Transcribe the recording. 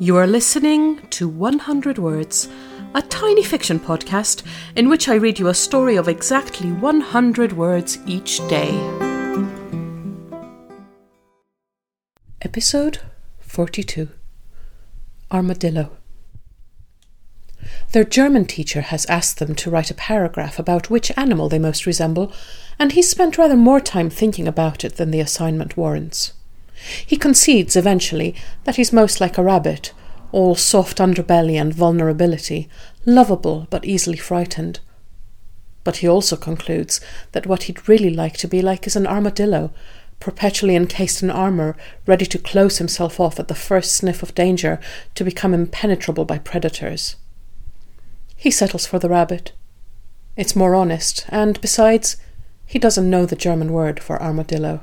You are listening to 100 Words, a tiny fiction podcast in which I read you a story of exactly 100 words each day. Episode 42 Armadillo. Their German teacher has asked them to write a paragraph about which animal they most resemble, and he's spent rather more time thinking about it than the assignment warrants. He concedes eventually that he's most like a rabbit, all soft underbelly and vulnerability, lovable but easily frightened. But he also concludes that what he'd really like to be like is an armadillo, perpetually encased in armour, ready to close himself off at the first sniff of danger to become impenetrable by predators. He settles for the rabbit. It's more honest, and besides, he doesn't know the German word for armadillo.